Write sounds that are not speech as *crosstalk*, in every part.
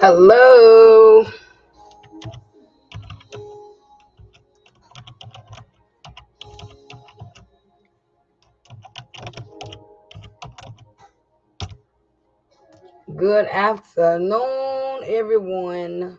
Hello. Good afternoon, everyone.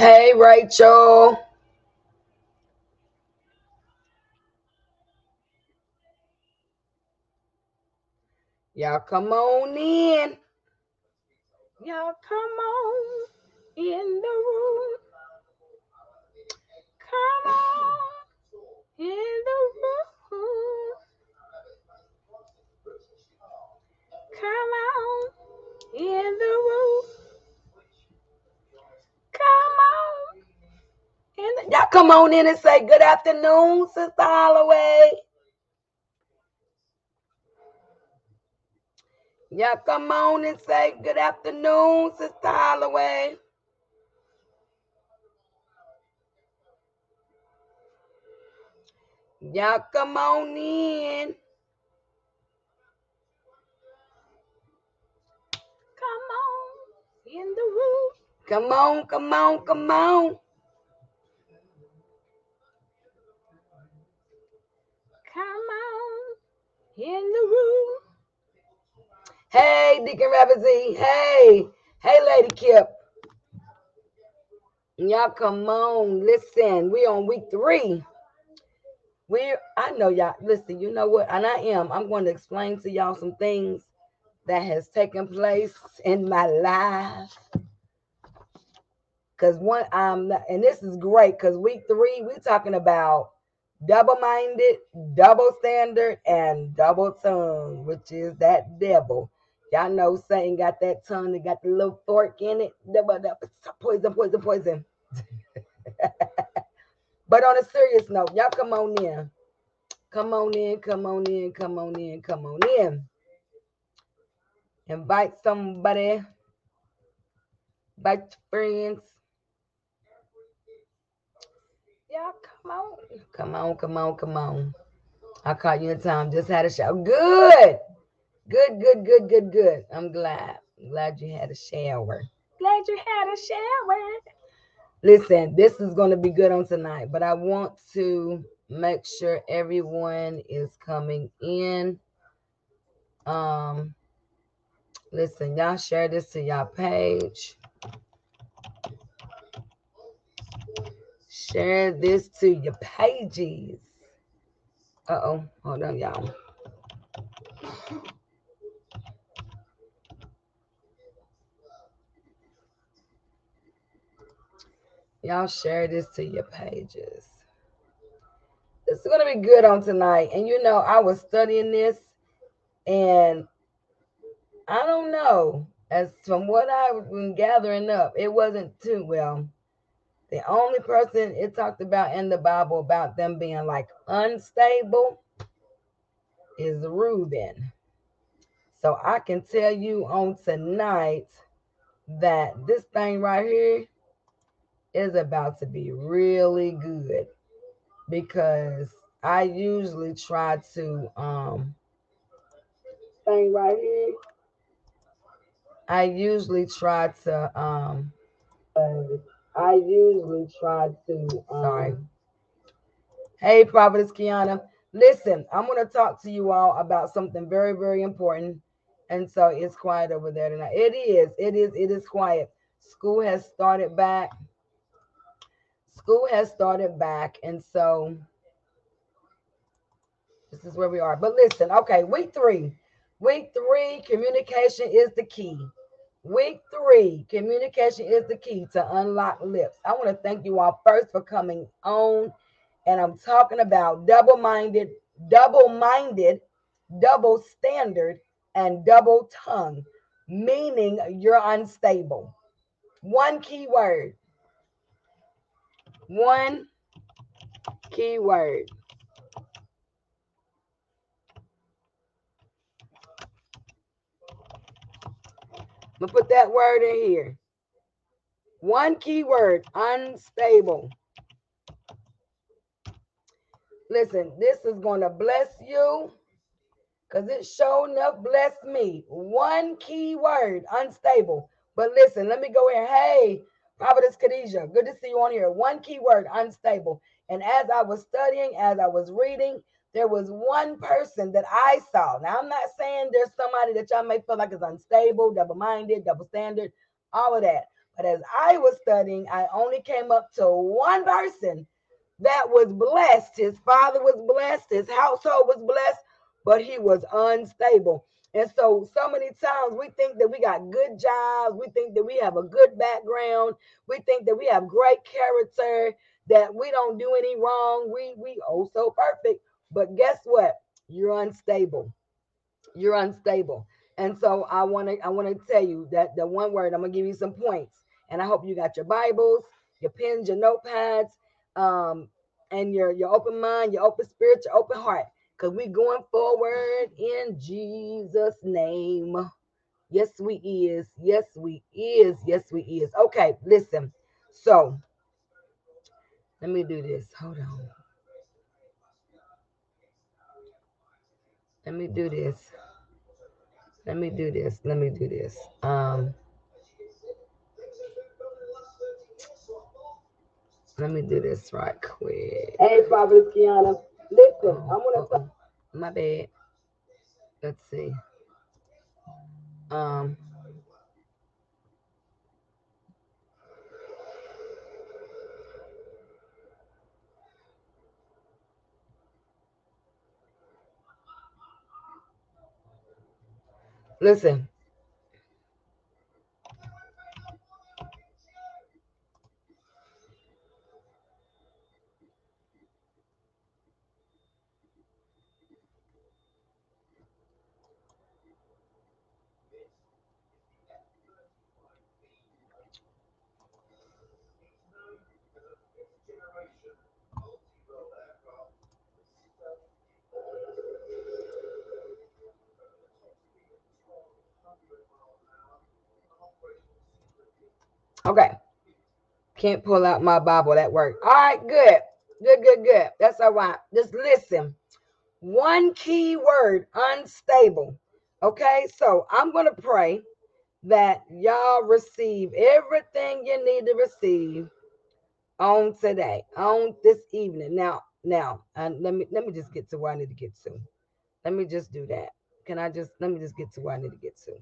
Hey, Rachel. Y'all come on in. Y'all come on come on in and say good afternoon, Sister Holloway. Y'all come on and say good afternoon, Sister Holloway. Y'all come on in. Come on in the room. Come on, come on, come on. In the room. Hey, Deacon Rabbit Hey, hey, Lady Kip. Y'all come on. Listen, we on week three. We're I know y'all listen, you know what? And I am. I'm going to explain to y'all some things that has taken place in my life. Cause one um and this is great because week three, we're talking about double-minded, double standard, and double tongue, which is that devil. Y'all know Satan got that tongue that got the little fork in it. Double, double, poison, poison, poison. *laughs* but on a serious note, y'all come on in. Come on in, come on in, come on in, come on in. Invite somebody, invite your friends. Y'all come on. Come on, come on, come on. I caught you in time. Just had a shower. Good. Good, good, good, good, good. I'm glad. I'm glad you had a shower. Glad you had a shower. Listen, this is going to be good on tonight, but I want to make sure everyone is coming in. Um, listen, y'all share this to y'all page. Share this to your pages. Uh-oh, hold on, y'all. Y'all share this to your pages. It's going to be good on tonight. And you know, I was studying this and I don't know. As from what I've been gathering up, it wasn't too well. The only person it talked about in the Bible about them being like unstable is Reuben. So I can tell you on tonight that this thing right here is about to be really good because I usually try to um thing right here. I usually try to um uh, I usually try to um, sorry. Hey Prophetess Kiana. Listen, I'm gonna talk to you all about something very, very important. And so it's quiet over there tonight. It is, it is, it is quiet. School has started back. School has started back, and so this is where we are. But listen, okay, week three. Week three, communication is the key. Week three, communication is the key to unlock lips. I want to thank you all first for coming on. And I'm talking about double minded, double minded, double standard, and double tongue, meaning you're unstable. One key word. One key word. I'm gonna put that word in here. One key word, unstable. Listen, this is to bless you because it sure enough blessed me. One key word, unstable. But listen, let me go in. Hey, Prophetess Khadijah, good to see you on here. One key word, unstable. And as I was studying, as I was reading, there was one person that I saw. Now, I'm not saying there's somebody that y'all may feel like is unstable, double minded, double standard, all of that. But as I was studying, I only came up to one person that was blessed. His father was blessed, his household was blessed, but he was unstable. And so, so many times we think that we got good jobs, we think that we have a good background, we think that we have great character, that we don't do any wrong, we we oh so perfect. But guess what? You're unstable. You're unstable. And so I want to I want to tell you that the one word I'm gonna give you some points, and I hope you got your Bibles, your pens, your notepads, um, and your your open mind, your open spirit, your open heart, because we going forward in Jesus' name. Yes, we is. Yes, we is. Yes, we is. Okay, listen. So let me do this. Hold on. Let me do this. Let me do this. Let me do this. Um, let me do this right quick. Hey, Prophet Kiana. Listen, I'm gonna. Oh, my bad. Let's see. Um. Listen. Okay. Can't pull out my Bible. That worked. All right, good. Good, good, good. That's all right. Just listen. One key word unstable. Okay, so I'm going to pray that y'all receive everything you need to receive on today, on this evening. Now, now, uh, let me let me just get to where I need to get to. Let me just do that. Can I just let me just get to where I need to get to?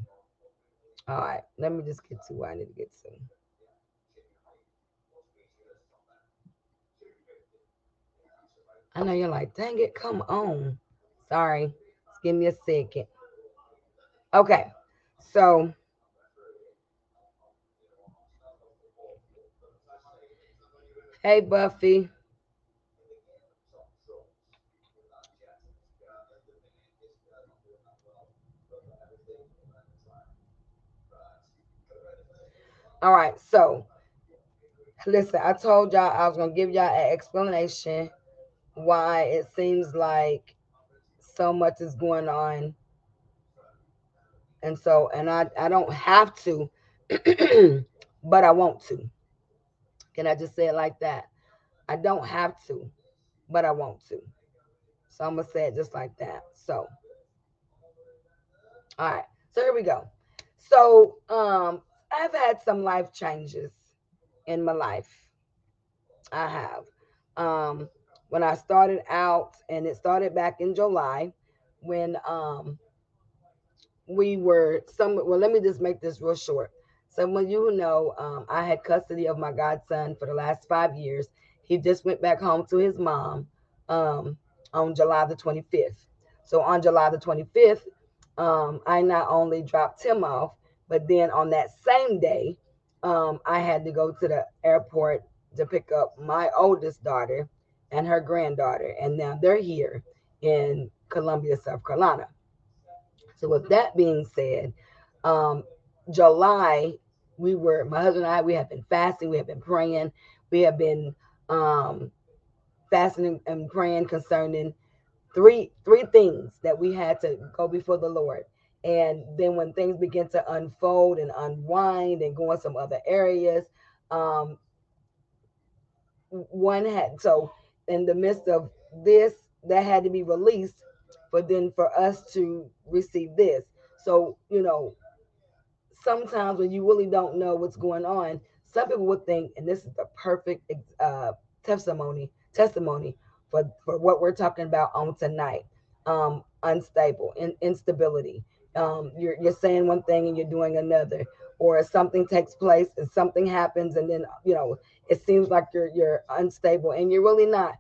All right, let me just get to where I need to get to. I know you're like, dang it, come on. Sorry. Just give me a second. Okay. So Hey, Buffy. All right, so listen, I told y'all I was gonna give y'all an explanation why it seems like so much is going on. And so, and I, I don't have to, *clears throat* but I want to. Can I just say it like that? I don't have to, but I want to. So I'm gonna say it just like that. So, all right. So here we go. So um, I've had some life changes in my life. I have. Um, when I started out, and it started back in July, when um, we were some. Well, let me just make this real short. Some of you know, um, I had custody of my godson for the last five years. He just went back home to his mom um, on July the 25th. So on July the 25th, um, I not only dropped him off, but then on that same day, um, I had to go to the airport to pick up my oldest daughter and her granddaughter. And now they're here in Columbia, South Carolina. So, with that being said, um, July, we were, my husband and I, we have been fasting, we have been praying, we have been um, fasting and praying concerning three three things that we had to go before the Lord. And then when things begin to unfold and unwind and go in some other areas, um, one had so in the midst of this, that had to be released for then for us to receive this. So, you know, sometimes when you really don't know what's going on, some people would think, and this is the perfect uh, testimony testimony for, for what we're talking about on tonight. Um, unstable, in, instability. Um, you're you're saying one thing and you're doing another, or something takes place and something happens, and then you know it seems like you're you're unstable, and you're really not,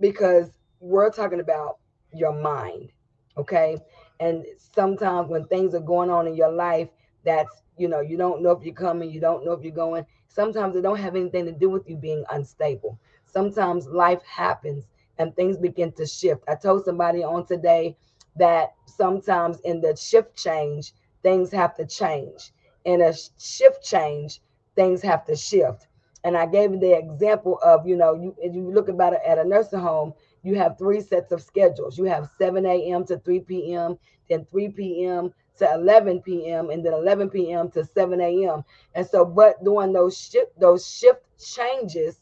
because we're talking about your mind, okay? And sometimes when things are going on in your life, that's you know you don't know if you're coming, you don't know if you're going. Sometimes it don't have anything to do with you being unstable. Sometimes life happens and things begin to shift. I told somebody on today that sometimes in the shift change, things have to change. In a shift change, things have to shift. And I gave the example of, you know, you you look about it at a nursing home, you have three sets of schedules. You have 7 a.m. to 3 p.m., then 3 p.m. to 11 p.m., and then 11 p.m. to 7 a.m. And so, but during those shift those shift changes,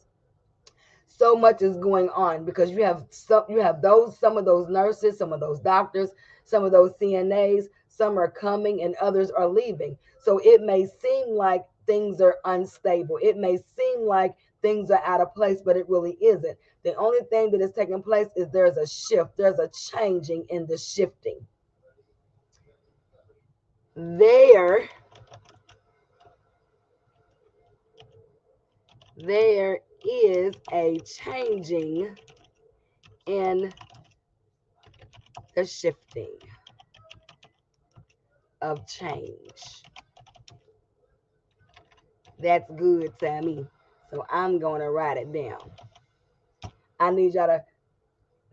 so much is going on because you have some you have those some of those nurses some of those doctors some of those cnas some are coming and others are leaving. So it may seem like things are unstable. It may seem like things are out of place but it really isn't. The only thing that is taking place is there's a shift. There's a changing in the shifting. There there is a changing in the shifting of change. That's good to me. So I'm going to write it down. I need y'all to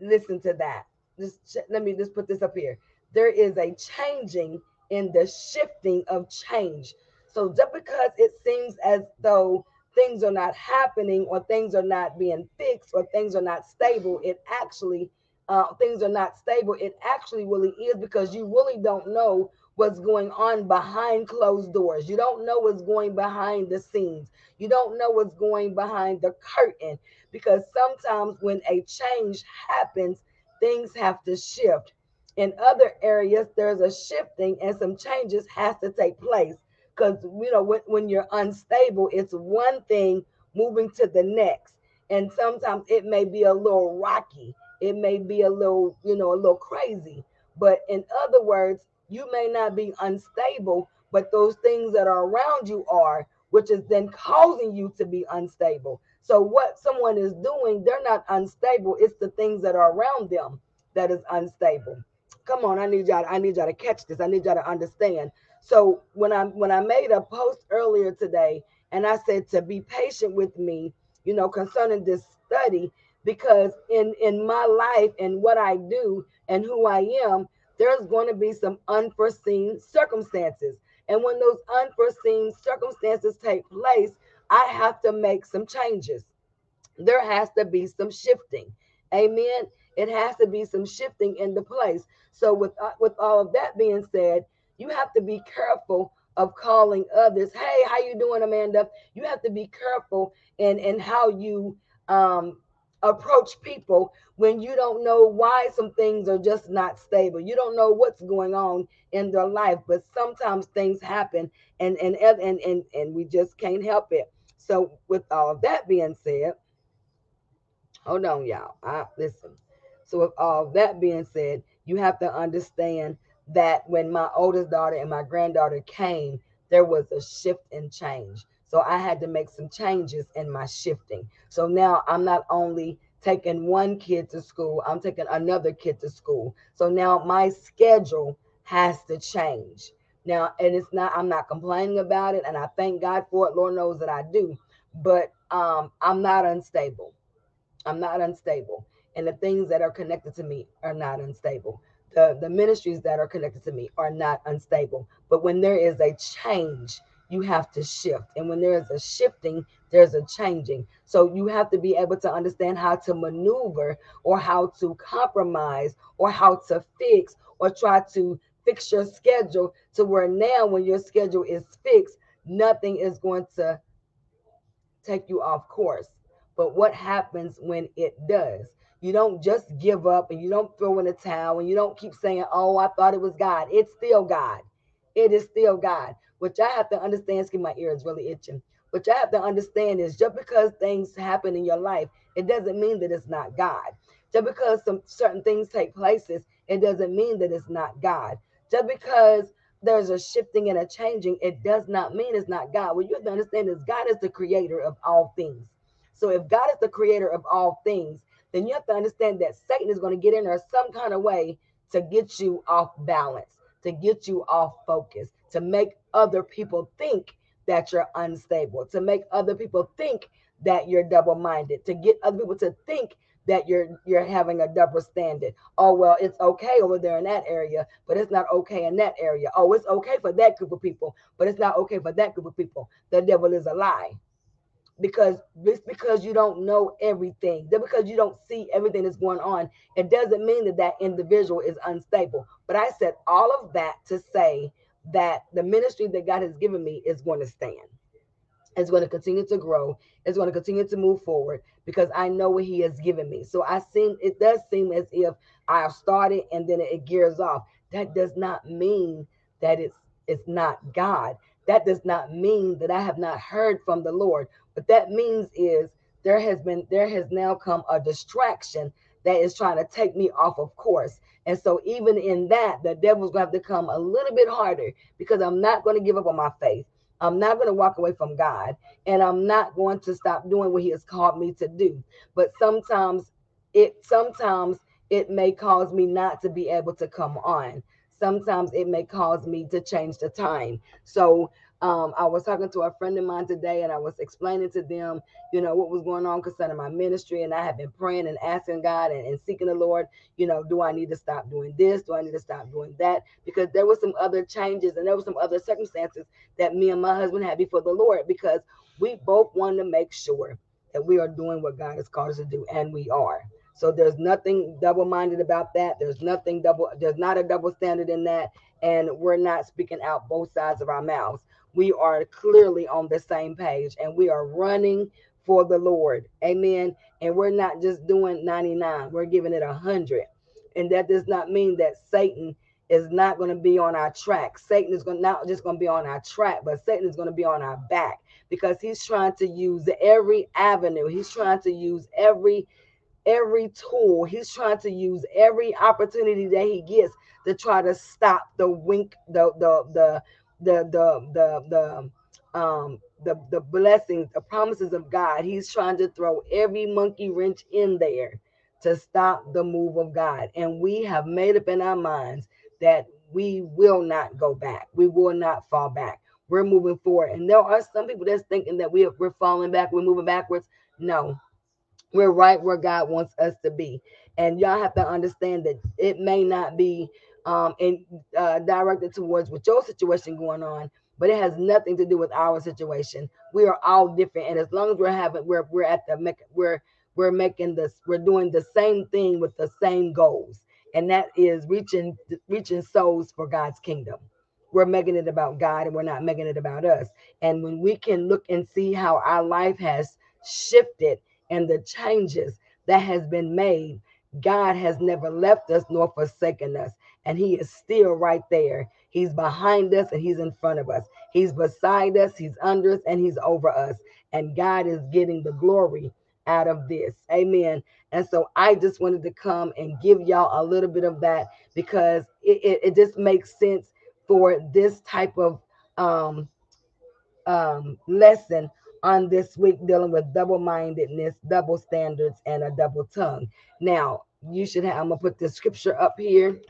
listen to that. Just let me just put this up here. There is a changing in the shifting of change. So just because it seems as though things are not happening or things are not being fixed or things are not stable, it actually uh, things are not stable. It actually really is because you really don't know what's going on behind closed doors. You don't know what's going behind the scenes. You don't know what's going behind the curtain because sometimes when a change happens, things have to shift. In other areas, there's a shifting and some changes has to take place because you know when, when you're unstable it's one thing moving to the next and sometimes it may be a little rocky it may be a little you know a little crazy but in other words you may not be unstable but those things that are around you are which is then causing you to be unstable. So what someone is doing they're not unstable. It's the things that are around them that is unstable. Come on i need y'all i need y'all to catch this. I need y'all to understand. So when I when I made a post earlier today and I said to be patient with me you know, concerning this study because in in my life and what I do and who I am, there's going to be some unforeseen circumstances. And when those unforeseen circumstances take place, I have to make some changes. There has to be some shifting. Amen. It has to be some shifting in the place. So with uh, with all of that being said, you have to be careful of calling others. Hey, how you doing, Amanda? You have to be careful in in how you um approach people when you don't know why some things are just not stable. You don't know what's going on in their life, but sometimes things happen and and and and, and we just can't help it. So with all of that being said, hold on, y'all. I listen. So with all that being said, you have to understand that when my oldest daughter and my granddaughter came, there was a shift and change. So I had to make some changes in my shifting. So now I'm not only taking one kid to school, I'm taking another kid to school. So now my schedule has to change. Now, and it's not, I'm not complaining about it, and I thank God for it. Lord knows that I do, but um, I'm not unstable. I'm not unstable. And the things that are connected to me are not unstable. The, the ministries that are connected to me are not unstable. But when there is a change, you have to shift. And when there's a shifting, there's a changing. So you have to be able to understand how to maneuver or how to compromise or how to fix or try to fix your schedule to where now when your schedule is fixed, nothing is going to take you off course. But what happens when it does? You don't just give up and you don't throw in the towel and you don't keep saying, Oh, I thought it was God. It's still God. It is still God which I have to understand. Excuse my ear is really itching. Which I have to understand is just because things happen in your life, it doesn't mean that it's not God. Just because some certain things take places, it doesn't mean that it's not God. Just because there's a shifting and a changing, it does not mean it's not God. What you have to understand is God is the creator of all things. So if God is the creator of all things, then you have to understand that Satan is going to get in there some kind of way to get you off balance, to get you off focus, to make other people think that you're unstable, to make other people think that you're double-minded, to get other people to think that you're you're having a double standard. Oh well, it's okay over there in that area, but it's not okay in that area. Oh, it's okay for that group of people, but it's not okay for that group of people. The devil is a lie. Because just because you don't know everything, just because you don't see everything that's going on, it doesn't mean that that individual is unstable. But I said all of that to say that the ministry that God has given me is going to stand. It's going to continue to grow. It's going to continue to move forward because I know what He has given me. So I seem it does seem as if I started and then it gears off. That does not mean that it's it's not God. That does not mean that I have not heard from the Lord. What that means is there has been there has now come a distraction that is trying to take me off of course. And so, even in that, the devil's going to have to come a little bit harder because I'm not going to give up on my faith. I'm not going to walk away from God and I'm not going to stop doing what he has called me to do. But sometimes it sometimes it may cause me not to be able to come on. Sometimes it may cause me to change the time. So um, I was talking to a friend of mine today and I was explaining to them, you know, what was going on concerning my ministry. And I have been praying and asking God and, and, seeking the Lord, you know, do I need to stop doing this? Do I need to stop doing that? Because there were some other changes and there were some other circumstances that me and my husband had before the Lord because we both wanted to make sure that we are doing what God has called us to do. And we are. So there's nothing double-minded about that. There's nothing double, there's not a double standard in that. And we're not speaking out both sides of our mouths we are clearly on the same page and we are running for the Lord. Amen. And we're not just doing 99, we're giving it a 100. And that does not mean that Satan is not going to be on our track. Satan is going not just going to be on our track, but Satan is going to be on our back because he's trying to use every avenue. He's trying to use every every tool. He's trying to use every opportunity that he gets to try to stop the wink the the the the the the the um the the blessings, the promises of God. He's trying to throw every monkey wrench in there to stop the move of God. And we have made up in our minds that we will not go back. We will not fall back. We're moving forward. And there are some people that's thinking that we are, we're falling back, we're moving backwards. No, we're right where God wants us to be. And y'all have to understand that it may not be um in uh, directed towards with your situation going on, but it has nothing to do with our situation. We are all different, and as long as we're having we're we're at the we're we're making this we're doing the same thing with the same goals, and that is reaching reaching souls for God's kingdom. We're making it about God, and we're not making it about us. And when we can look and see how our life has shifted and the changes that has been made, God has never left us nor forsaken us, and He is still right there. He's behind us and He's in front of us. He's beside us, He's under us, and He's over us. And God is getting the glory out of this. Amen. And so I just wanted to come and give y'all a little bit of that because it, it, it just makes sense for this type of um, um, lesson on this week dealing with double-mindedness, double standards, and a double tongue. Now, you should have, I'm gonna put the scripture up here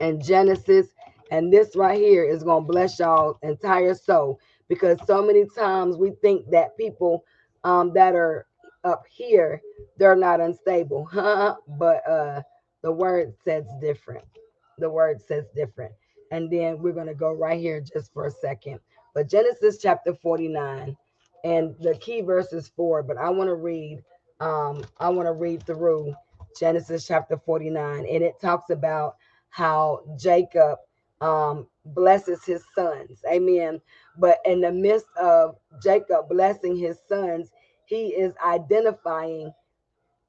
in Genesis, and this right here is gonna bless y'all entire soul because so many times we think that people um, that are up here they're not unstable, *laughs* huh? But uh, the word says different. The word says different, and then we're gonna go right here just for a second. But Genesis chapter 49, and the key verse is four, but I want to read, um, I want to read through Genesis chapter 49, and it talks about how Jacob um, blesses his sons. Amen. But in the midst of Jacob blessing his sons, he is identifying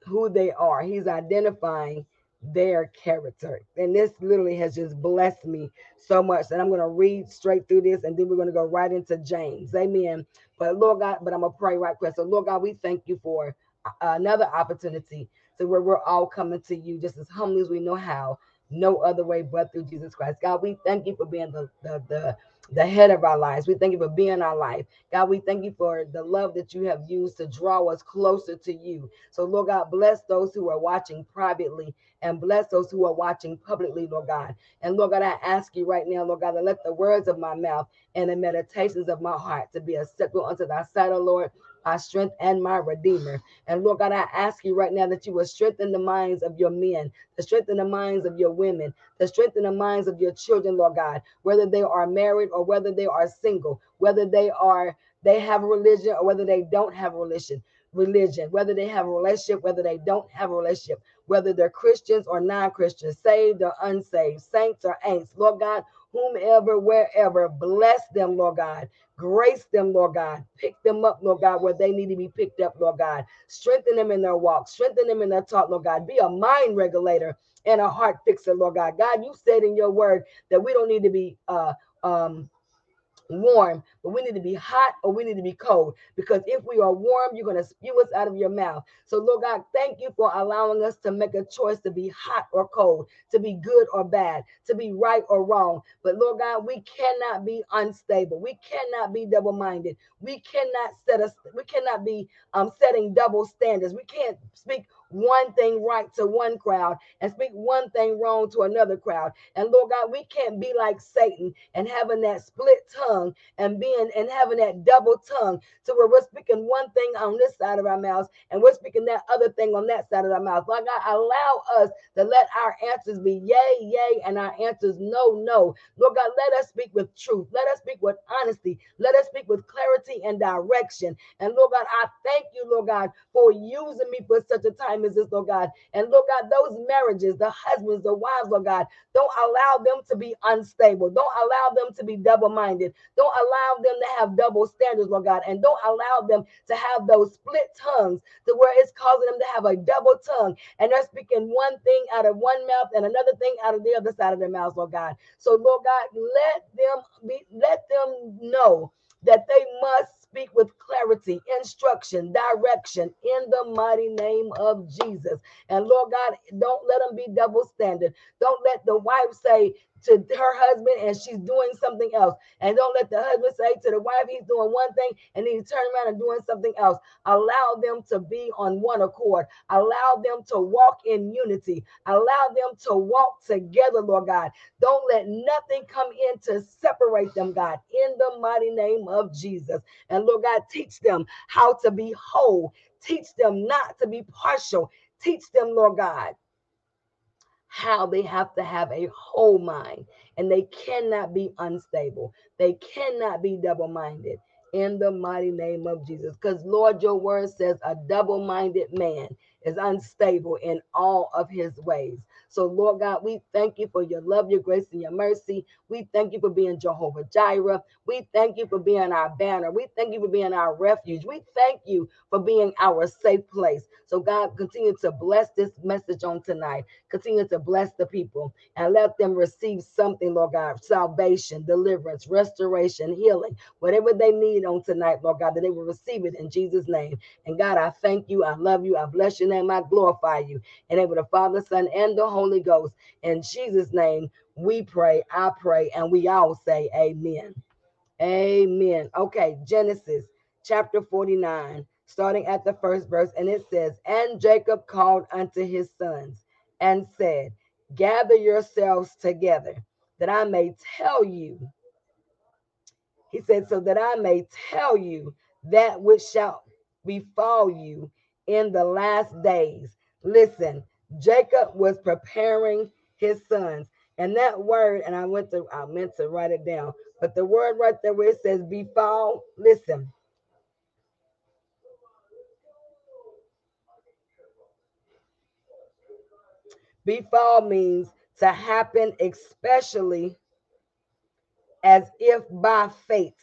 who they are. He's identifying their character. And this literally has just blessed me so much that I'm going to read straight through this and then we're going to go right into James. Amen. But Lord God, but I'm going to pray right quick. So, Lord God, we thank you for another opportunity to where we're all coming to you just as humbly as we know how, no other way but through Jesus Christ. God, we thank you for being the, the, the the head of our lives. We thank you for being our life. God, we thank you for the love that you have used to draw us closer to you. So, Lord God, bless those who are watching privately and bless those who are watching publicly, Lord God. And Lord God, I ask you right now, Lord God, to let the words of my mouth and the meditations of my heart to be acceptable unto thy sight, O Lord, my strength and my redeemer. And Lord God, I ask you right now that you will strengthen the minds of your men, to strengthen the minds of your women, to strengthen the minds of your children, Lord God, whether they are married or whether they are single, whether they are they have religion or whether they don't have religion religion, whether they have a relationship, whether they don't have a relationship, whether they're Christians or non-Christians, saved or unsaved, saints or ain'ts. Lord God, whomever, wherever, bless them, Lord God. Grace them, Lord God. Pick them up, Lord God, where they need to be picked up, Lord God. Strengthen them in their walk. Strengthen them in their talk, Lord God. Be a mind regulator and a heart fixer, Lord God. God, you said in your word that we don't need to be uh um warm, but we need to be hot or we need to be cold. Because if we are warm, you're going to spew us out of your mouth. So, Lord God, thank you for allowing us to make a choice to be hot or cold, to be good or bad, to be right or wrong. But, Lord God, we cannot be unstable. We cannot be double minded. We cannot set us, we cannot be um, setting double standards. We can't speak one thing right to one crowd and speak one thing wrong to another crowd. And Lord God, we can't be like Satan and having that split tongue and being and having that double tongue to where we're speaking one thing on this side of our mouths and we're speaking that other thing on that side of our mouth. Lord God, allow us to let our answers be yay, yay, and our answers no, no. Lord God, let us speak with truth. Let us speak with honesty. Let us speak with clarity and direction. And Lord God, I thank you, Lord God, for using me for such a time promises, Lord God. And Lord God, those marriages, the husbands, the wives, Lord God, don't allow them to be unstable. Don't allow them to be double minded. Don't allow them to have double standards, Lord God. And don't allow them to have those split tongues to where it's causing them to have a double tongue. And they're speaking one thing out of one mouth and another thing out of the other side of their mouths, Lord God. So, Lord God, let them be, let them know that they must speak with clarity, instruction, direction in the mighty name of Jesus. And Lord God, don't let them be double standard. Don't let the wife say, to her husband and she's doing something else. And don't let the husband say to the wife, he's doing one thing and then he turn around and doing something else. Allow them to be on one accord. Allow them to walk in unity. Allow them to walk together, Lord God. Don't let nothing come in to separate them, God, in the mighty name of Jesus. And Lord God, teach them how to be whole. Teach them not to be partial. Teach them, Lord God, how they have to have a whole mind and they cannot be unstable. They cannot be double minded in the mighty name of Jesus. Because, Lord, your word says a double minded man is unstable in all of his ways. So, Lord God, we thank you for your love, your grace, and your mercy. We thank you for being Jehovah Jireh. We thank you for being our banner. We thank you for being our refuge. We thank you for being our safe place. So, God, continue to bless this message on tonight. Continue to bless the people and let them receive something, Lord God salvation, deliverance, restoration, healing, whatever they need on tonight, Lord God, that they will receive it in Jesus' name. And God, I thank you. I love you. I bless your name. I glorify you. And of the Father, Son, and the Holy Holy Ghost. In Jesus' name, we pray, I pray, and we all say amen. Amen. Okay, Genesis chapter 49, starting at the first verse, and it says, And Jacob called unto his sons and said, Gather yourselves together, that I may tell you. He said, So that I may tell you that which shall befall you in the last days. Listen, Jacob was preparing his sons. And that word, and I went to, I meant to write it down, but the word right there where it says befall, listen. Befall means to happen, especially as if by fate,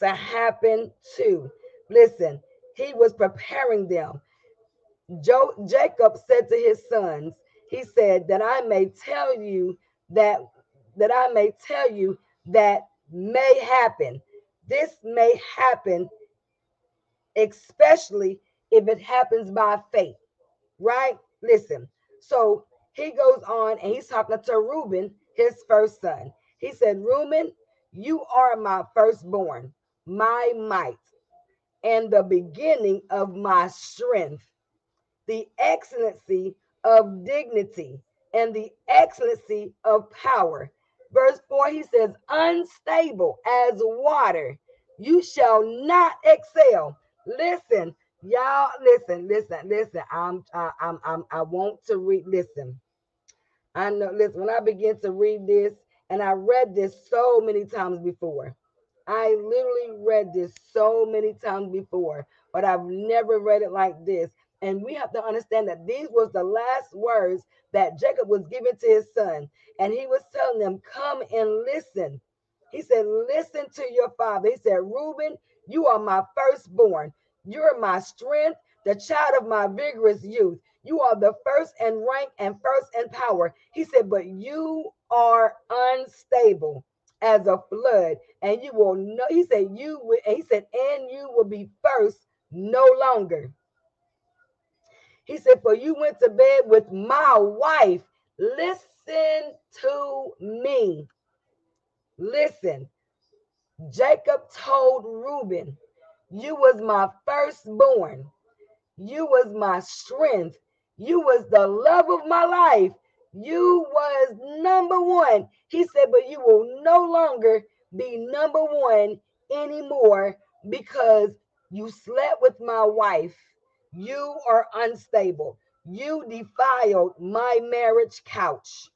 to happen to. Listen, he was preparing them. Jo- Jacob said to his sons, he said that I may tell you that that I may tell you that may happen. This may happen, especially if it happens by faith, right? Listen. So he goes on and he's talking to Reuben, his first son. He said, Reuben, you are my firstborn, my might, and the beginning of my strength the excellency of dignity and the excellency of power. Verse 4, he says, unstable as water, you shall not excel. Listen, y'all, listen, listen, listen. I'm, I, I'm, I'm, I want to read, listen. I know, listen, when I begin to read this, and I read this so many times before. I literally read this so many times before, but I've never read it like this. And we have to understand that these was the last words that Jacob was giving to his son. And he was telling them, come and listen. He said, listen to your father. He said, Reuben, you are my firstborn. You're my strength, the child of my vigorous youth. You are the first in rank and first in power. He said, but you are unstable as a flood, and you will know. He said, you will, he said, and you will be first no longer. He said, For you went to bed with my wife. Listen to me. Listen. Jacob told Reuben, You was my firstborn. You was my strength. You was the love of my life. You was number one. He said, But you will no longer be number one anymore because you slept with my wife you are unstable. You defiled my marriage couch.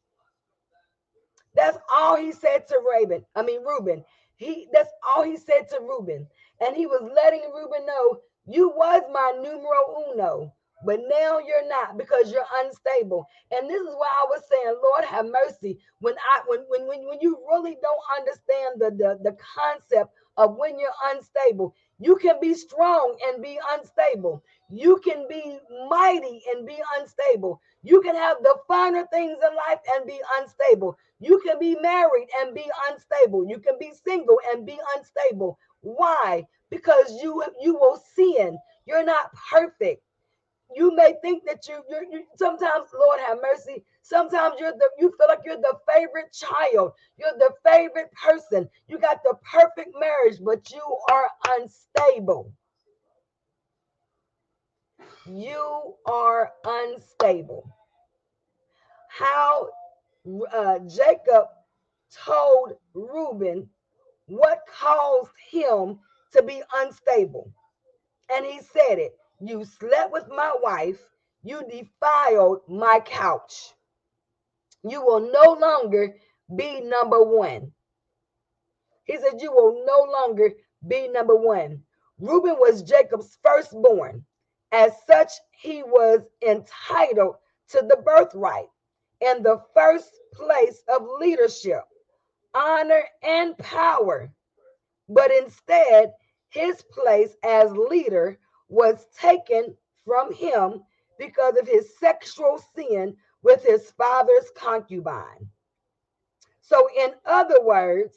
That's all he said to Reuben. I mean, Reuben. He that's all he said to Reuben. And he was letting Reuben know you was my numero uno, but now you're not because you're unstable. And this is why I was saying, Lord, have mercy. When I when when when, when you really don't understand the, the, the concept of when you're unstable, you can be strong and be unstable. You can be mighty and be unstable. You can have the finer things in life and be unstable. You can be married and be unstable. You can be single and be unstable. Why? Because you you will sin. You're not perfect. you may think that you, you, you sometimes, Lord have mercy. Sometimes you're the you feel like you're the favorite child. You're the favorite person. You got the perfect marriage, but you are unstable. You are unstable. How uh, Jacob told Reuben what caused him to be unstable. And he said it You slept with my wife, you defiled my couch. You will no longer be number one. He said, You will no longer be number one. Reuben was Jacob's firstborn. As such, he was entitled to the birthright and the first place of leadership, honor, and power. But instead, his place as leader was taken from him because of his sexual sin with his father's concubine. So, in other words,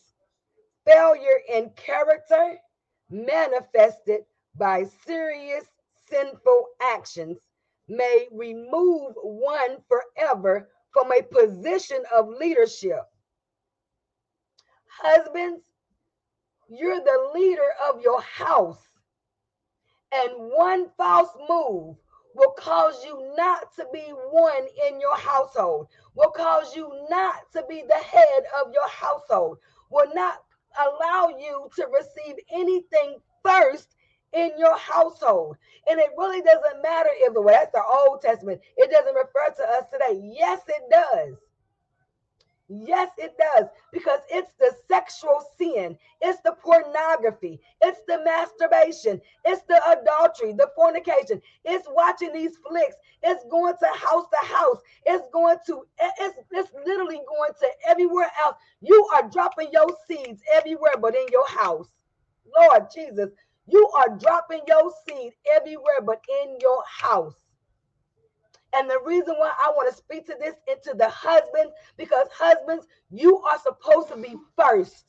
failure in character manifested by serious sinful actions may remove one forever from a position of leadership. Husbands, you're the leader of your house, and one false move will cause you not to be one in your household, will cause you not to be the head of your household, will not allow you to receive anything first in your household. And it really doesn't matter if the well, that's the Old Testament. It doesn't refer to us today. Yes, it does. Yes, it does. Because it's the sexual sin, it's the pornography, it's the masturbation, it's the adultery, the fornication, it's watching these flicks, it's going to house to house, it's going to, it's, it's literally going to everywhere else. You are dropping your seeds everywhere but in your house. Lord Jesus, you are dropping your seed everywhere but in your house. And the reason why I want to speak to this into the husbands, because husbands, you are supposed to be first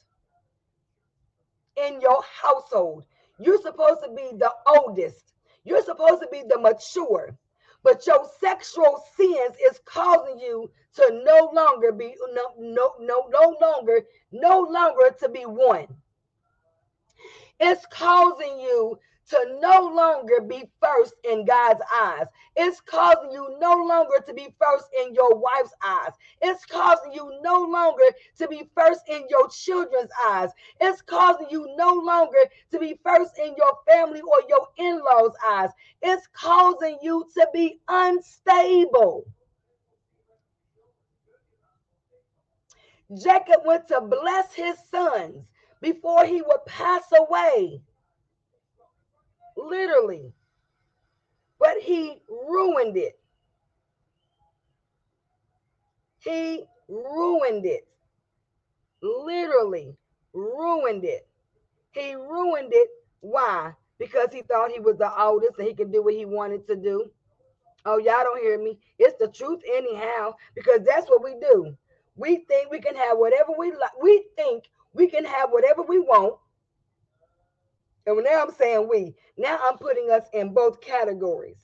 in your household. You're supposed to be the oldest. You're supposed to be the mature. But your sexual sins is causing you to no longer be no no no no longer no longer to be one. It's causing you to no longer be first in God's eyes. It's causing you no longer to be first in your wife's eyes. It's causing you no longer to be first in your children's eyes. It's causing you no longer to be first in your family or your in law's eyes. It's causing you to be unstable. Jacob went to bless his sons before he would pass away. Literally. But he ruined it. He ruined it. Literally ruined it. He ruined it. Why? Because he thought he was the oldest and he could do what he wanted to do. Oh, y'all don't hear me. It's the truth, anyhow, because that's what we do. We think we can have whatever we like. We think we can have whatever we want. And now I'm saying we. Now I'm putting us in both categories.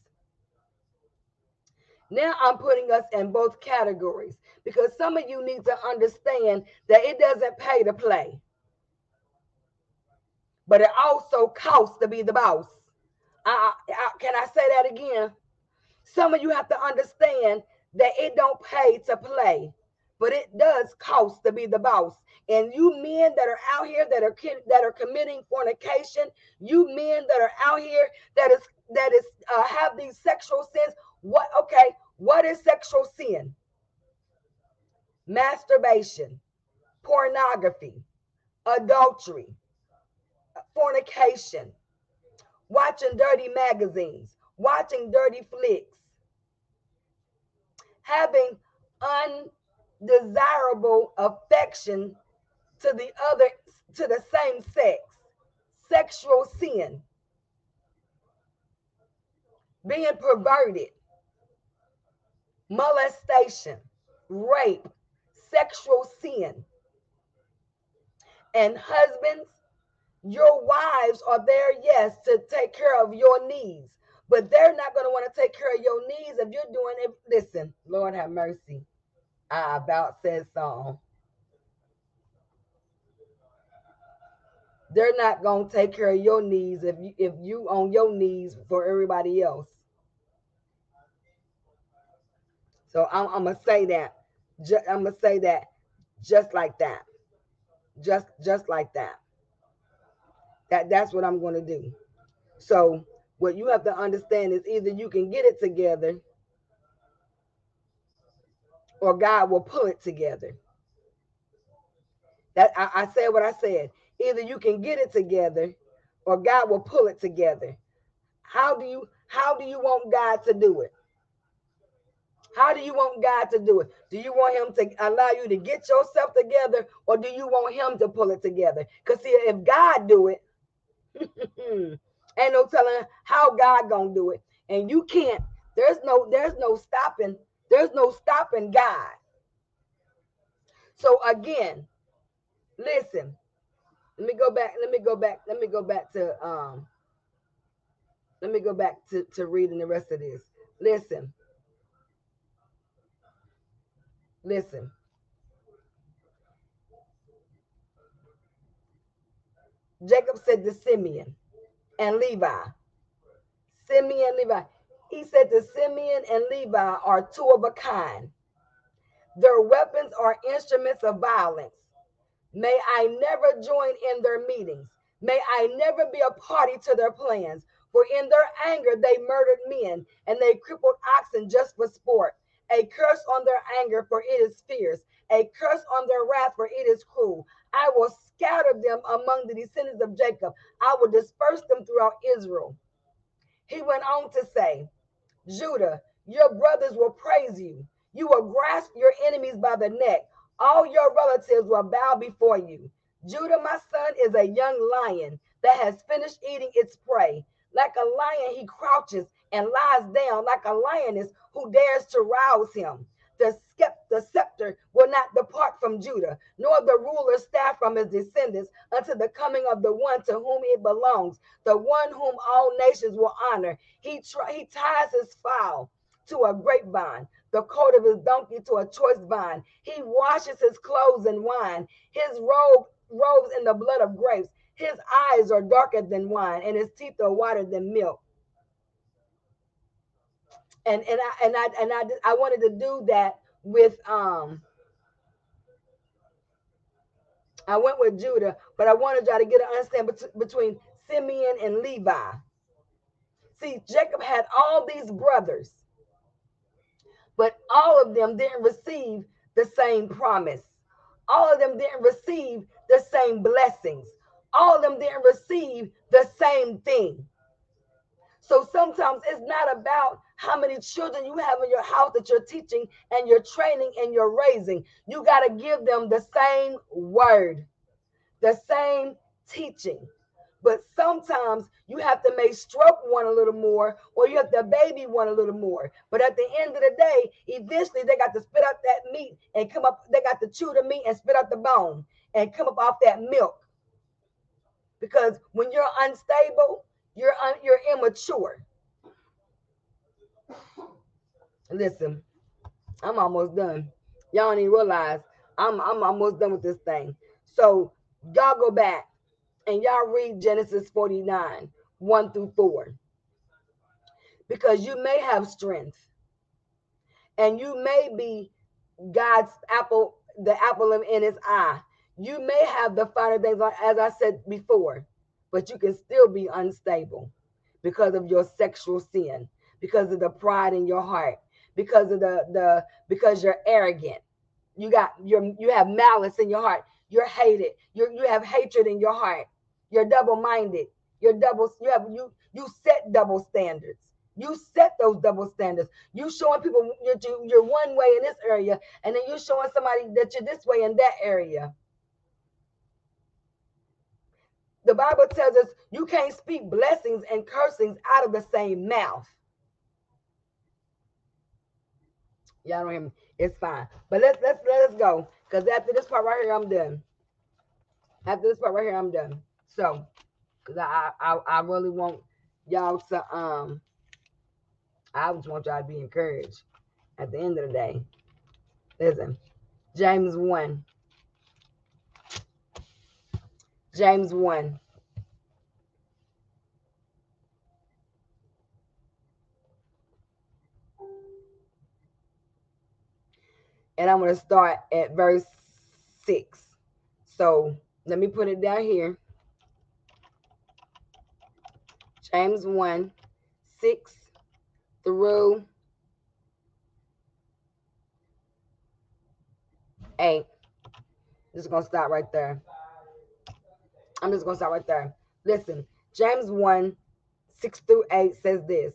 Now I'm putting us in both categories because some of you need to understand that it doesn't pay to play. But it also costs to be the boss. I, I, can I say that again? Some of you have to understand that it don't pay to play but it does cost to be the boss. And you men that are out here that are that are committing fornication, you men that are out here that is that is uh, have these sexual sins. What? Okay, what is sexual sin? Masturbation, pornography, adultery, fornication, watching dirty magazines, watching dirty flicks, having un desirable affection to the other to the same sex sexual sin being perverted molestation rape sexual sin and husbands your wives are there yes to take care of your needs but they're not going to want to take care of your needs if you're doing it. Listen, Lord have mercy. I about said so. They're not to take care of your needs if you if you on your knees for everybody else. So I'm, I'm gonna say that. I'm gonna say that just like that. Just just like that. That that's what I'm gonna do. So what you have to understand is either you can get it together or God will pull it together. That I, I said what I said. Either you can get it together or God will pull it together. How do you how do you want God to do it? How do you want God to do it? Do you want him to allow you to get yourself together or do you want him to pull it together? Because see, if God do it, *laughs* ain't no telling how God gonna do it. And you can't, there's no, there's no stopping, there's no stopping God. So again, listen, let me go back, let me go back, let me go back to um let me go back to, to reading the rest of this. Listen. Listen. Jacob said to Simeon and Levi, Simeon and Levi, he said to Simeon and Levi are two of a kind. Their weapons are instruments of violence. May I never join in their meetings. May I never be a party to their plans. For in their anger they murdered men and they crippled oxen just for sport a curse on their anger, for it is fierce, a curse on their wrath, for it is cruel. I will scatter them among the descendants of Jacob. I will disperse them throughout Israel. He went on to say, Judah, your brothers will praise you. You will grasp your enemies by the neck. All your relatives will bow before you. Judah, my son, is a young lion that has finished eating its prey. Like a lion, he crouches and lies down like a lioness who dares to rouse him. The, the scepter will not depart from Judah, nor the ruler's staff from his descendants until the coming of the one to whom it belongs, the one whom all nations will honor. He, he ties his fowl to a grapevine, the coat of his donkey to a choice vine. He washes his clothes in wine, his robe robes in the blood of grapes. His eyes are darker than wine, and his teeth are whiter than milk and and I and I and I I wanted to do that with um I went with Judah, but I wanted y'all to get an understanding bet- between Simeon and Levi. See, Jacob had all these brothers, but all of them didn't receive the same promise. All of them didn't receive the same blessings. All of them didn't receive the same thing. So sometimes it's not about how many children you have in your house that you're teaching and you're training and you're raising. You got to give them the same word, the same teaching. But sometimes you have to make stroke one a little more, or you have to baby one a little more. But at the end of the day, eventually they got to spit out that meat and come up, they got to chew the meat and spit out the bone and come up off that milk. Because when you're unstable, you're you're immature. Listen, I'm almost done. Y'all don't even realize I'm I'm almost done with this thing. So y'all go back and y'all read Genesis 49, 1 through 4. Because you may have strength and you may be God's apple, the apple in his eye. You may have the finer things, as I said before, but you can still be unstable because of your sexual sin, because of the pride in your heart, because of the the because you're arrogant. You got your you have malice in your heart. You're hated. You you have hatred in your heart. You're double-minded. You're double. You have you you set double standards. You set those double standards. You showing people you're, you're one way in this area, and then you're showing somebody that you're this way in that area. The Bible tells us you can't speak blessings and cursings out of the same mouth. Y'all don't hear me. It's fine. But let's let's let us go. Because after this part right here, I'm done. After this part right here, I'm done. So because I, I I really want y'all to um I just want y'all to be encouraged at the end of the day. Listen, James 1. James 1. And I'm going to start at verse 6. So let me put it down here. James 1 6 through 8. Just going to stop right there. I'm just going to start right there. Listen, James 1 6 through 8 says this.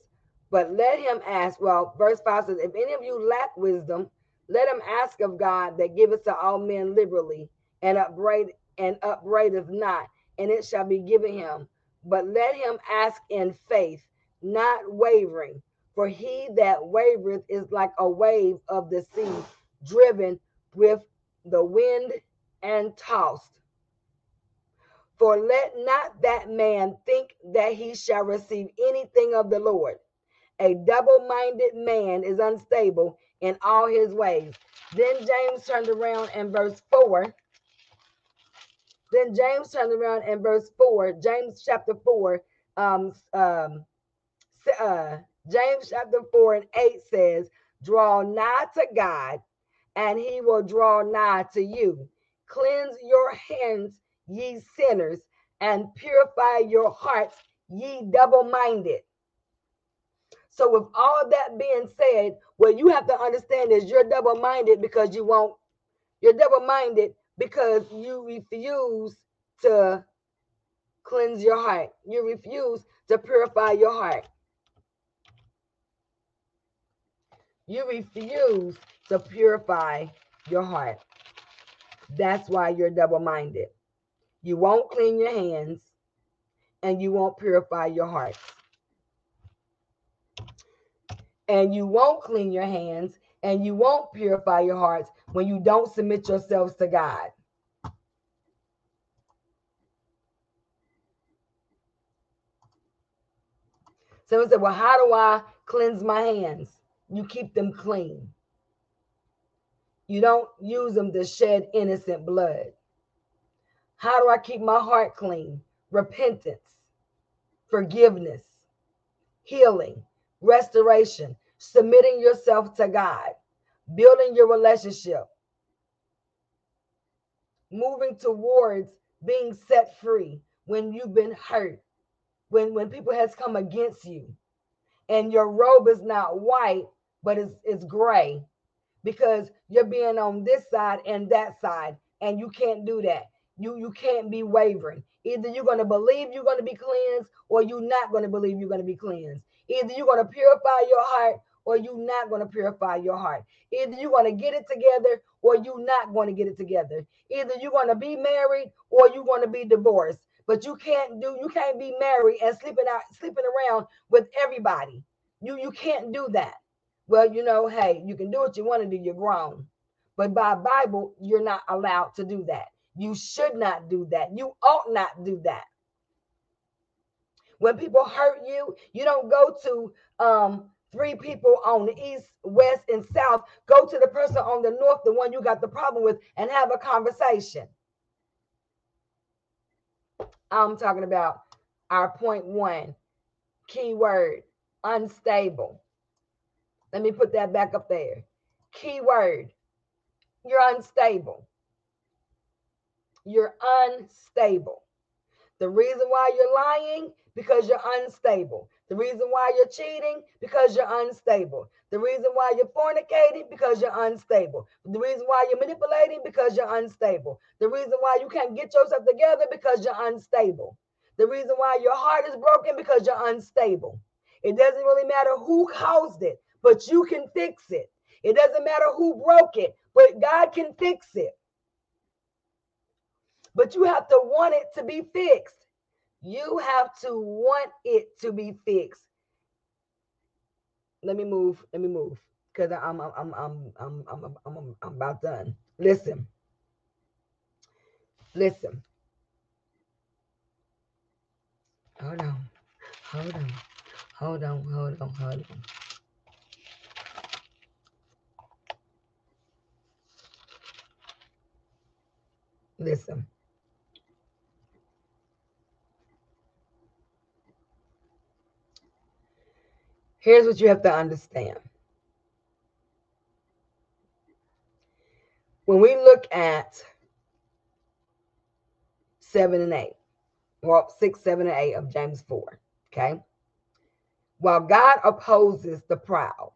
But let him ask. Well, verse 5 says, If any of you lack wisdom, let him ask of God that giveth to all men liberally and upbraid and upbraideth not, and it shall be given him. But let him ask in faith, not wavering. For he that wavereth is like a wave of the sea, driven with the wind and tossed. For let not that man think that he shall receive anything of the Lord. A double minded man is unstable in all his ways. Then James turned around in verse 4. Then James turned around in verse 4, James chapter 4, um, um, uh, James chapter 4 and 8 says, Draw nigh to God, and he will draw nigh to you. Cleanse your hands, ye sinners, and purify your hearts, ye double minded. So, with all that being said, what you have to understand is you're double minded because you won't, you're double minded because you refuse to cleanse your heart. You refuse to purify your heart. You refuse to purify your heart. That's why you're double minded. You won't clean your hands and you won't purify your hearts and you won't clean your hands and you won't purify your hearts when you don't submit yourselves to God. Someone said, Well, how do I cleanse my hands? You keep them clean. You don't use them to shed innocent blood. How do I keep my heart clean? Repentance, forgiveness, healing, restoration, submitting yourself to God, building your relationship, moving towards being set free when you've been hurt, when when people has come against you, and your robe is not white but it's it's gray because you're being on this side and that side, and you can't do that. You you can't be wavering. Either you're going to believe you're going to be cleansed, or you're not going to believe you're going to be cleansed. Either you're going to purify your heart, or you're not going to purify your heart. Either you're going to get it together or you're not going to get it together. Either you're going to be married or you're going to be divorced. But you can't do you can't be married and sleeping out sleeping around with everybody. You you can't do that. Well, you know, hey, you can do what you want to do, you're grown. But by Bible, you're not allowed to do that. You should not do that. You ought not do that. When people hurt you, you don't go to um three people on the east, west, and south. Go to the person on the north, the one you got the problem with, and have a conversation. I'm talking about our point one keyword unstable. Let me put that back up there. Keyword you're unstable. You're unstable. The reason why you're lying because you're unstable. The reason why you're cheating, because you're unstable. The reason why you're fornicating, because you're unstable. The reason why you're manipulating, because you're unstable. The reason why you can't get yourself together, because you're unstable. The reason why your heart is broken, because you're unstable. It doesn't really matter who caused it, but you can fix it. It doesn't matter who broke it, but God can fix it but you have to want it to be fixed. You have to want it to be fixed. Let me move. Let me move because I'm I'm I'm I'm I'm I'm I'm I'm about done. Listen. Listen. Hold on. Hold on. Hold on. Hold on. Hold on. Listen. Here's what you have to understand. When we look at seven and eight, well, six, seven, and eight of James 4, okay? While God opposes the proud,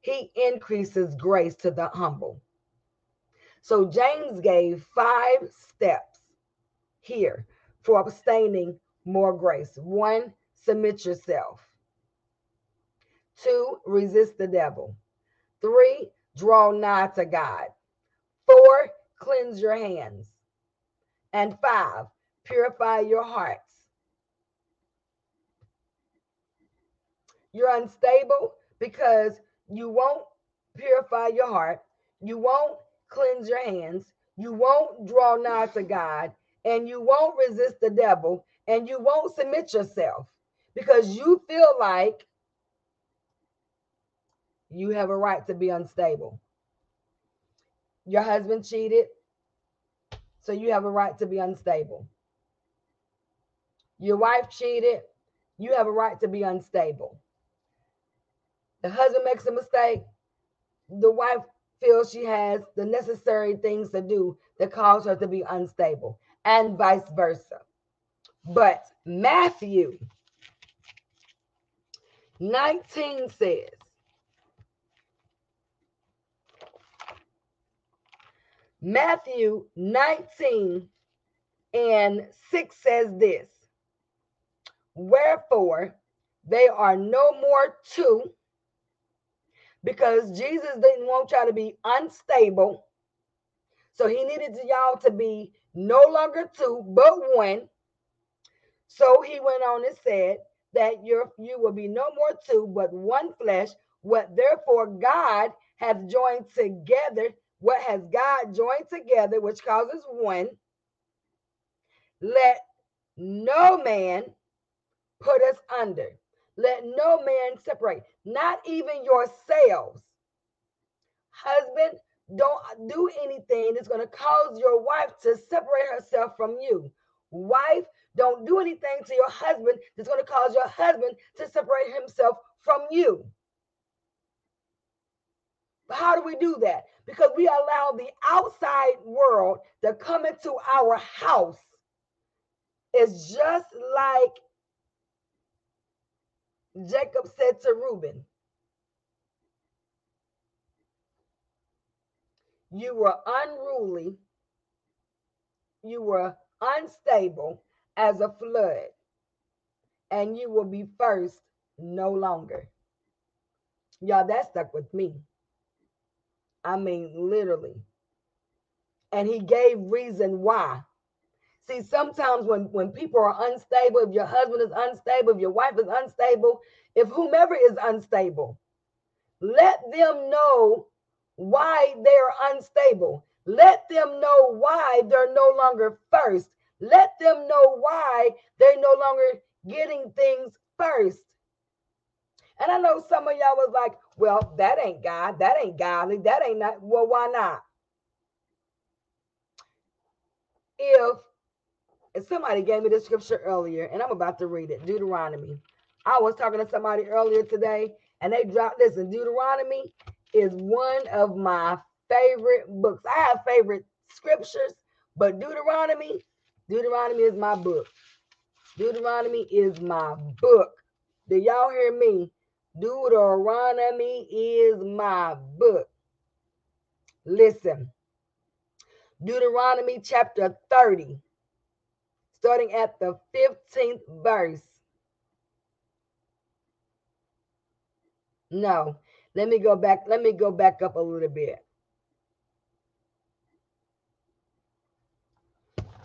he increases grace to the humble. So James gave five steps here for abstaining more grace. One, submit yourself. Two, resist the devil. Three, draw nigh to God. Four, cleanse your hands. And five, purify your hearts. You're unstable because you won't purify your heart. You won't cleanse your hands. You won't draw nigh to God. And you won't resist the devil. And you won't submit yourself because you feel like you have a right to be unstable. Your husband cheated, so you have a right to be unstable. Your wife cheated, you have a right to be unstable. The husband makes a mistake, the wife feels she has the necessary things to do that cause her to be unstable, and vice versa. But Matthew 19 says, Matthew 19 and 6 says this Wherefore they are no more two, because Jesus didn't want y'all to be unstable. So he needed y'all to be no longer two, but one. So he went on and said that you you will be no more two, but one flesh. What therefore God hath joined together, what has God joined together, which causes one, let no man put us under. Let no man separate, not even yourselves. Husband, don't do anything that's going to cause your wife to separate herself from you. Wife, don't do anything to your husband that's going to cause your husband to separate himself from you. But how do we do that? Because we allow the outside world to come into our house. It's just like Jacob said to Reuben, You were unruly, you were unstable as a flood, and you will be first no longer. Y'all, that stuck with me. I mean, literally. And he gave reason why. See, sometimes when, when people are unstable, if your husband is unstable, if your wife is unstable, if whomever is unstable, let them know why they're unstable. Let them know why they're no longer first. Let them know why they're no longer getting things first. And I know some of y'all was like, well, that ain't God. That ain't godly. That ain't not. Well, why not? If, if somebody gave me the scripture earlier, and I'm about to read it, Deuteronomy. I was talking to somebody earlier today, and they dropped this, and Deuteronomy is one of my favorite books. I have favorite scriptures, but Deuteronomy, Deuteronomy is my book. Deuteronomy is my book. Do y'all hear me? Deuteronomy is my book. Listen, Deuteronomy chapter 30, starting at the 15th verse. No, let me go back. Let me go back up a little bit.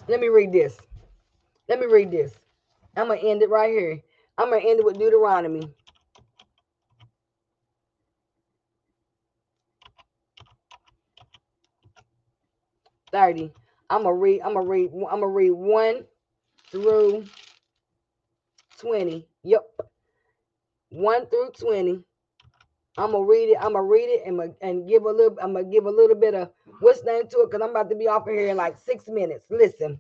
Let me read this. Let me read this. I'm going to end it right here. I'm going to end it with Deuteronomy 30. I'm gonna read, I'm gonna read, I'm gonna read one through 20. Yep. One through 20. I'm gonna read it. I'm gonna read it and, and give a little. I'm gonna give a little bit of what's name to it because I'm about to be off of here in like six minutes. Listen,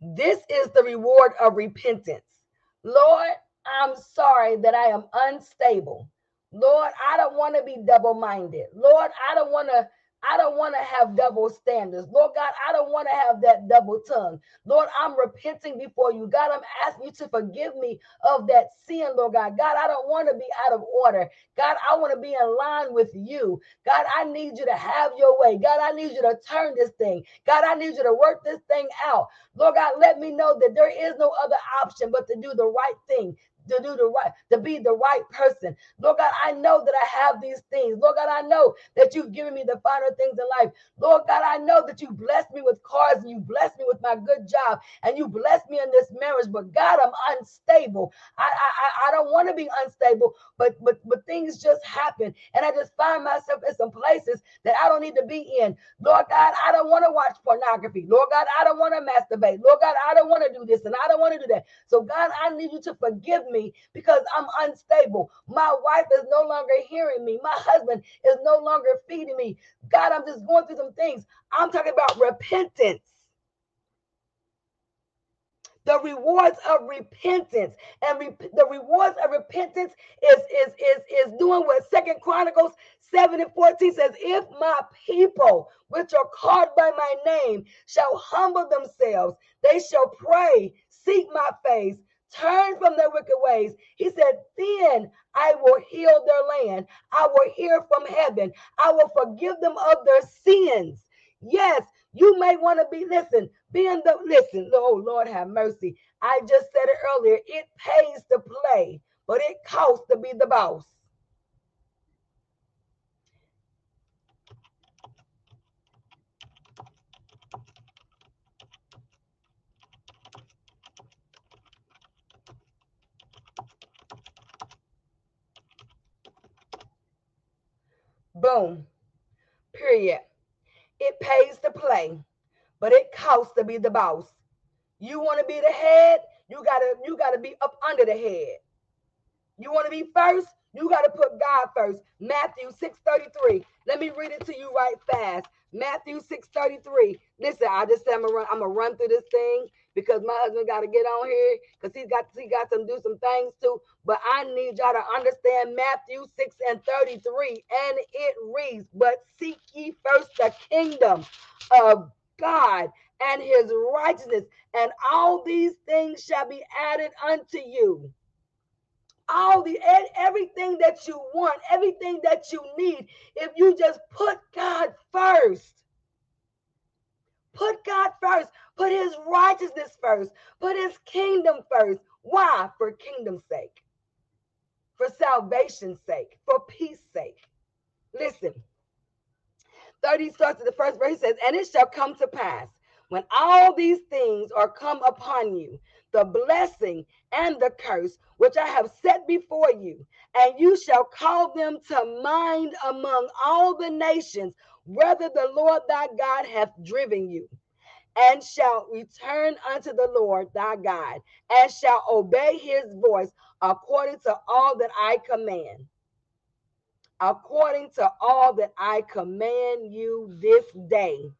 this is the reward of repentance. Lord, I'm sorry that I am unstable. Lord, I don't want to be double minded. Lord, I don't want to I don't want to have double standards. Lord God, I don't want to have that double tongue. Lord, I'm repenting before you. God, I'm asking you to forgive me of that sin, Lord God. God, I don't want to be out of order. God, I want to be in line with you. God, I need you to have your way. God, I need you to turn this thing. God, I need you to work this thing out. Lord God, let me know that there is no other option but to do the right thing, to do the right, to be the right person. Lord God, I know that I have these things. Lord God, I know that you've given me the finer things in life. Lord God, I know that you blessed me with cars and you blessed me with my good job and you blessed me in this marriage. But God, I'm unstable. I I, I don't want to be unstable, but but but things just happen. And I just find myself in some places that I don't need to be in. Lord God, I don't want to watch pornography. Lord God, I don't want to masturbate. Lord God, I don't want to do this and I don't want to do that. So God, I need you to forgive me me because I'm unstable. My wife is no longer hearing me. My husband is no longer feeding me. God, I'm just going through some things. I'm talking about repentance the rewards of repentance and re- the rewards of repentance is is is is doing what second chronicles 7 and 14 says if my people which are called by my name shall humble themselves they shall pray seek my face turn from their wicked ways. He said, Then I will heal their land. I will hear from heaven. I will forgive them of their sins. Yes, you may want to be, listen, being the, listen, oh Lord have mercy. I just said it earlier. It pays to play, but it costs to be the boss. Boom. Period. It pays to play, but it costs to be the boss. You want to be the head, you gotta you gotta be up under the head. You want to be first, you got to put God first. Matthew 6:33. Let me read it to you right fast. Matthew 6:33. Listen, I just said I'm gonna run, I'm gonna run through this thing because my husband got to get on here because he's got he got to do some things too. But I need y'all to understand Matthew 6 and 33. And it reads, But seek ye first the kingdom of God and his righteousness, and all these things shall be added unto you all the everything that you want, everything that you need, if you just put God first. Put God first. Put his righteousness first. Put his kingdom first. Why? For kingdom's sake. For salvation's sake. For peace sake. Listen. 30 starts at the first verse. He says, And it shall come to pass when all these things are come upon you, the blessing and the curse which I have set before you, and you shall call them to mind among all the nations, whether the Lord thy God hath driven you, and shall return unto the Lord thy God, and shall obey his voice according to all that I command. According to all that I command you this day,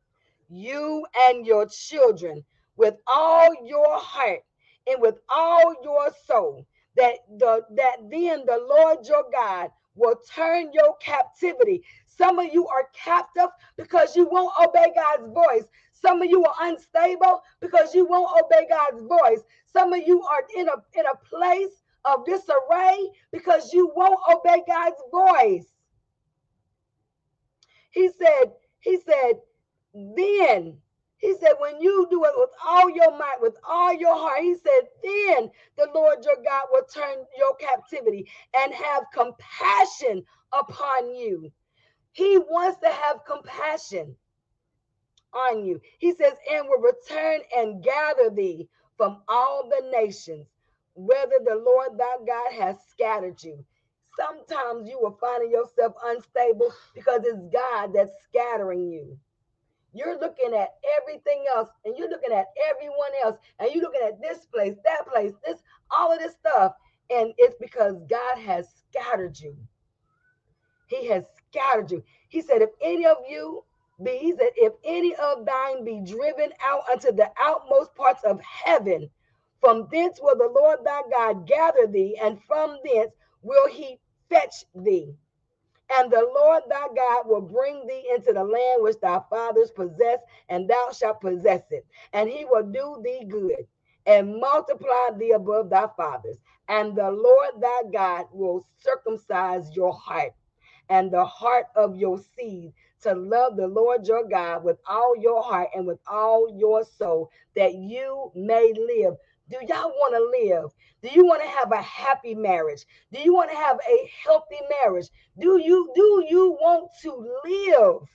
you and your children, with all your heart and with all your soul, that the that then the Lord your God will turn your captivity. Some of you are captive because you won't obey God's voice. Some of you are unstable because you won't obey God's voice. Some of you are in a in a place of disarray because you won't obey God's voice. He said, he said, then he said, when you do it with all your might, with all your heart, he said, then the Lord your God will turn your captivity and have compassion upon you. He wants to have compassion on you. He says, and will return and gather thee from all the nations, whether the Lord thy God has scattered you. Sometimes you are finding yourself unstable because it's God that's scattering you. You're looking at everything else and you're looking at everyone else and you're looking at this place, that place, this, all of this stuff. And it's because God has scattered you. He has scattered you. He said, if any of you be, he said, if any of thine be driven out unto the outmost parts of heaven, from thence will the Lord thy God gather thee, and from thence will he fetch thee. And the Lord thy God will bring thee into the land which thy fathers possessed, and thou shalt possess it. And he will do thee good and multiply thee above thy fathers. And the Lord thy God will circumcise your heart and the heart of your seed to love the Lord your God with all your heart and with all your soul, that you may live. Do y'all want to live? Do you want to have a happy marriage? Do you want to have a healthy marriage? Do you do you want to live?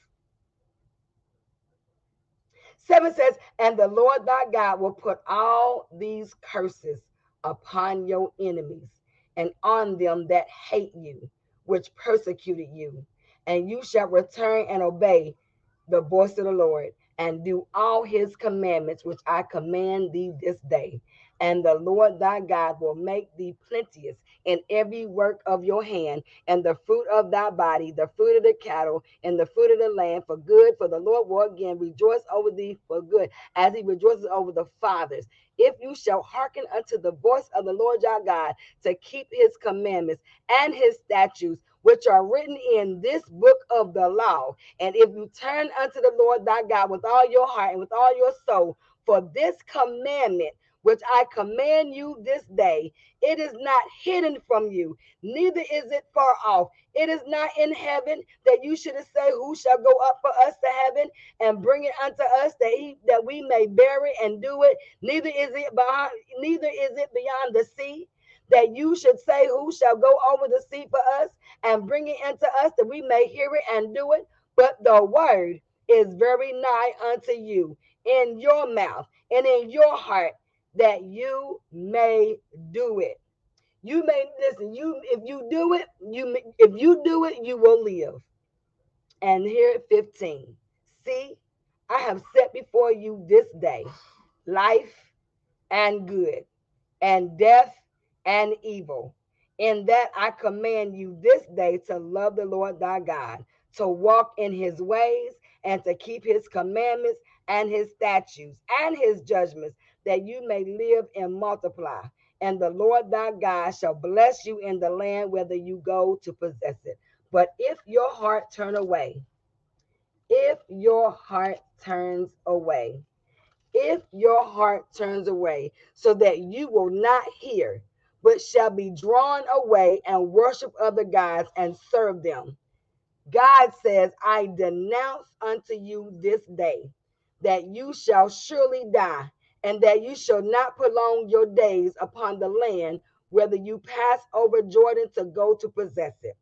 Seven says, and the Lord thy God will put all these curses upon your enemies and on them that hate you, which persecuted you. And you shall return and obey the voice of the Lord and do all his commandments, which I command thee this day and the Lord thy God will make thee plenteous in every work of your hand, and the fruit of thy body, the fruit of the cattle, and the fruit of the land for good. For the Lord will again rejoice over thee for good, as he rejoices over the fathers. If you shall hearken unto the voice of the Lord your God to keep his commandments and his statutes, which are written in this book of the law, and if you turn unto the Lord thy God with all your heart and with all your soul, for this commandment which I command you this day. It is not hidden from you, neither is it far off. It is not in heaven that you should say, Who shall go up for us to heaven and bring it unto us that he that we may bury it and do it? Neither is it behind, neither is it beyond the sea that you should say, Who shall go over the sea for us and bring it unto us that we may hear it and do it? But the word is very nigh unto you in your mouth and in your heart that you may do it. You may listen, you if you do it, you if you do it, you will live. And here at 15. See, I have set before you this day life and good, and death and evil. In that I command you this day to love the Lord thy God, to walk in his ways, and to keep his commandments and his statutes and his judgments that you may live and multiply. And the Lord thy God shall bless you in the land whether you go to possess it. But if your heart turn away, if your heart turns away, if your heart turns away, so that you will not hear, but shall be drawn away and worship other gods and serve them. God says, I denounce unto you this day that you shall surely die and that you shall not prolong your days upon the land, whether you pass over Jordan to go to possess it.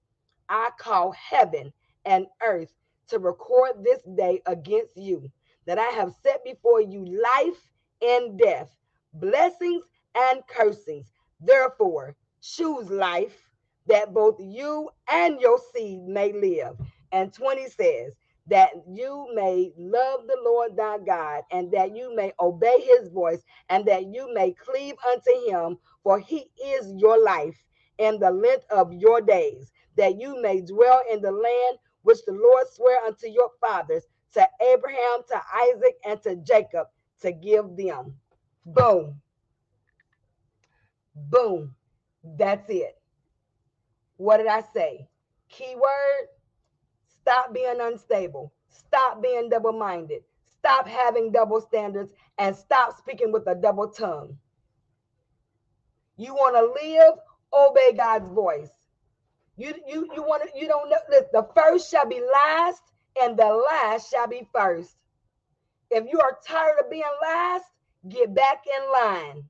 I call heaven and earth to record this day against you, that I have set before you life and death, blessings and cursings. Therefore, choose life that both you and your seed may live. And 20 says, that you may love the Lord thy God, and that you may obey his voice, and that you may cleave unto him, for he is your life and the length of your days, that you may dwell in the land which the Lord sware unto your fathers, to Abraham, to Isaac, and to Jacob, to give them. Boom. Boom. That's it. What did I say? Keyword Stop being unstable. Stop being double minded. Stop having double standards and stop speaking with a double tongue. You want to live, obey God's voice. You you you want to you don't know the first shall be last and the last shall be first. If you are tired of being last, get back in line.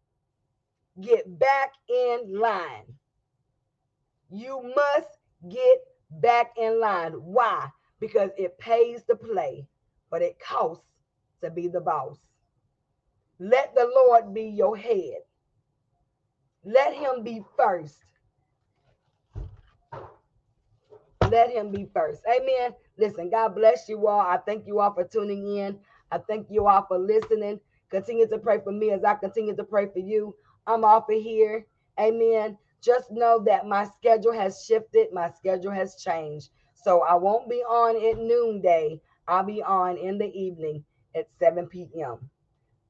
Get back in line. You must get back in line. Why? Because it pays to play, but it costs to be the boss. Let the Lord be your head. Let him be first. Let him be first. Amen. Listen, God bless you all. I thank you all for tuning in. I thank you all for listening. Continue to pray for me as I continue to pray for you. I'm off of here. Amen just know that my schedule has shifted, my schedule has changed. So I won't be on at noonday. I'll be on in the evening at 7 p.m.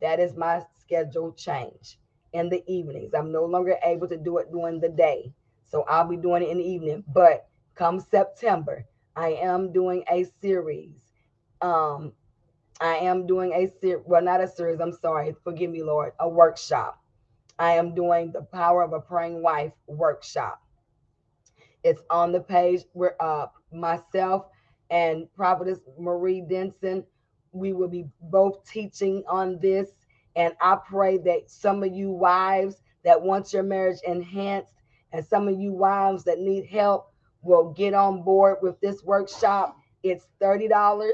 That is my schedule change in the evenings. I'm no longer able to do it during the day. So I'll be doing it in the evening. But come September, I am doing a series. Um, I am doing a series, well, not a series, I'm sorry, forgive me, Lord, a workshop. I am doing the Power of a Praying Wife workshop. It's on the page where uh, myself and Prophetess Marie Denson, we will be both teaching on this. And I pray that some of you wives that want your marriage enhanced and some of you wives that need help will get on board with this workshop. It's $30.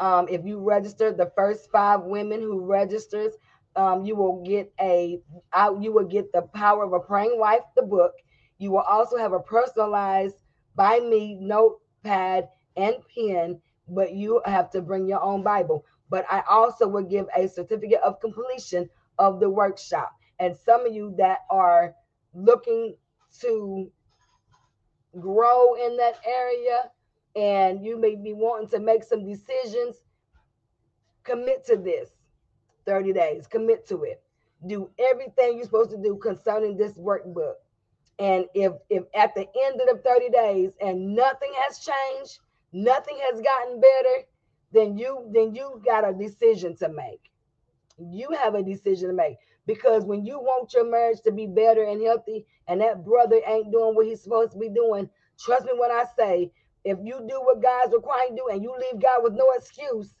Um, if you register the first five women who registers, um, you will get a out you will get the power of a praying wife the book. You will also have a personalized by me notepad and pen but you have to bring your own bible. But i also will give a certificate of completion of the workshop. And some of you that are looking to grow in that area and you may be wanting to make some decisions commit to this 30 days. Commit to it. Do everything you're supposed to do concerning this workbook. And if if at the end of the 30 days and nothing has changed, nothing has gotten better, then you then you got a decision to make. You have a decision to make because when you want your marriage to be better and healthy and that brother ain't doing what he's supposed to be doing, trust me when I say if you do what God's requiring you do and you leave God with no excuse,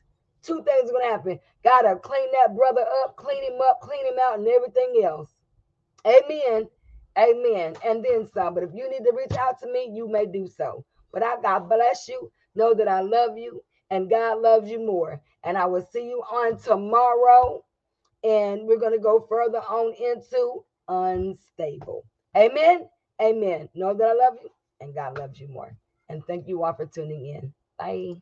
two things are going to happen. Got to clean that brother up, clean him up, clean him out, and everything else. Amen. Amen. And then some. But if you need to reach out to me, you may do so. But I God bless you. Know that I love you and God loves you more. And I will see you on tomorrow. And we're going to go further on into unstable. Amen. Amen. Know that I love you and God loves you more. And thank you all for tuning in. Bye.